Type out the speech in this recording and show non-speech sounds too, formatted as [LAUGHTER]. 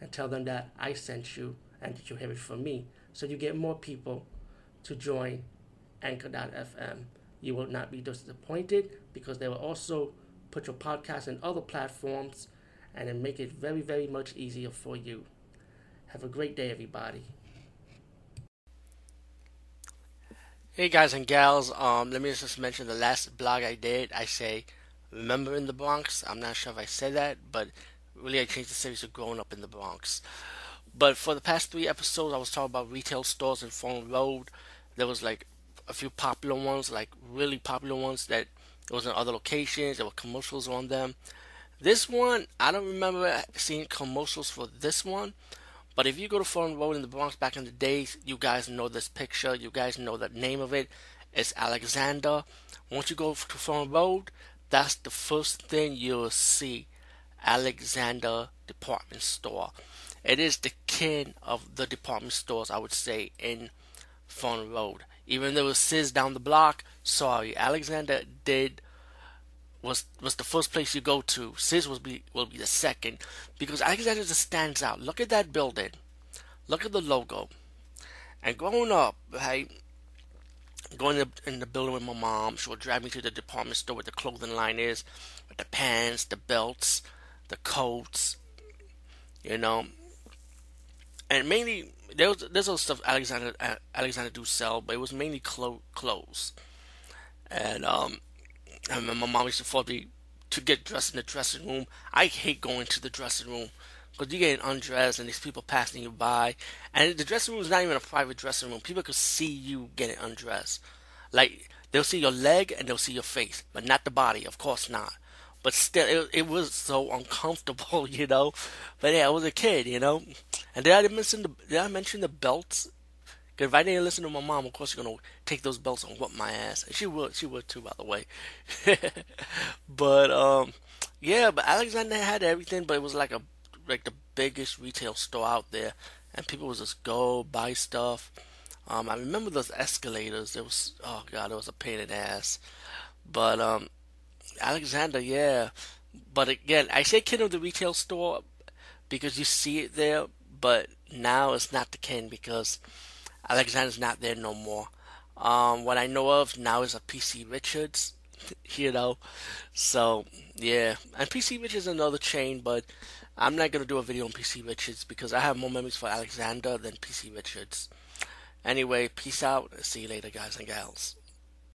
and tell them that I sent you and that you have it from me. So you get more people to join Anchor.fm. You will not be disappointed because they will also put your podcast in other platforms and then make it very, very much easier for you. Have a great day, everybody. Hey guys and gals, um, let me just mention the last blog I did. I say, remember in the Bronx. I'm not sure if I said that, but really I changed the series to growing up in the Bronx. But for the past three episodes, I was talking about retail stores in Fordham Road. There was like a few popular ones, like really popular ones that was in other locations. There were commercials on them. This one, I don't remember seeing commercials for this one. But if you go to Fordham Road in the Bronx back in the days, you guys know this picture. You guys know the name of it. It's Alexander. Once you go to Fordham Road, that's the first thing you'll see. Alexander Department Store. It is the king of the department stores, I would say, in Fordham Road. Even though it Sears down the block, sorry, Alexander did was was the first place you go to. Sears will be will be the second because Alexander just stands out. Look at that building. Look at the logo. And growing up, right, going in the, in the building with my mom, she would drive me to the department store where the clothing line is, with the pants, the belts, the coats, you know. And mainly there was there's other stuff Alexander Alexander do sell, but it was mainly clo- clothes. And um I remember my mom used to force me to get dressed in the dressing room. I hate going to the dressing room because you get undressed and there's people passing you by. And the dressing room is not even a private dressing room. People could see you getting undressed. Like, they'll see your leg and they'll see your face, but not the body. Of course not. But still, it, it was so uncomfortable, [LAUGHS] you know. But yeah, I was a kid, you know. And did I mention the did I mention the belts because if I didn't listen to my mom, of course you're gonna take those belts and whoop my ass. And she would, she would too, by the way. [LAUGHS] but um, yeah, but Alexander had everything, but it was like a like the biggest retail store out there, and people would just go buy stuff. Um, I remember those escalators. It was oh god, it was a pain in the ass. But um, Alexander, yeah. But again, I say king of the retail store because you see it there, but now it's not the king because Alexander's not there no more. Um, what I know of now is a PC Richards, [LAUGHS] you know. So yeah, and PC Richards is another chain, but I'm not gonna do a video on PC Richards because I have more memories for Alexander than PC Richards. Anyway, peace out. See you later, guys and gals.